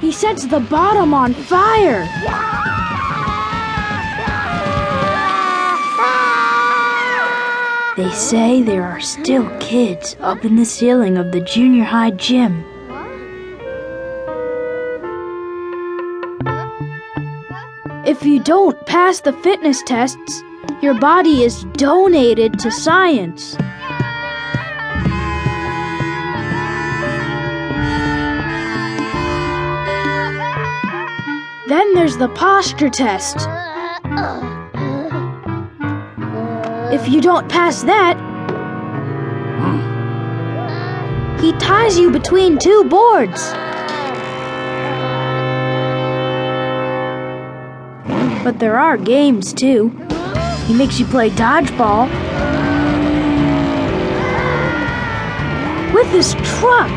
He sets the bottom on fire. They say there are still kids up in the ceiling of the junior high gym. If you don't pass the fitness tests, your body is donated to science. Then there's the posture test. If you don't pass that, he ties you between two boards. But there are games too. He makes you play dodgeball with his truck.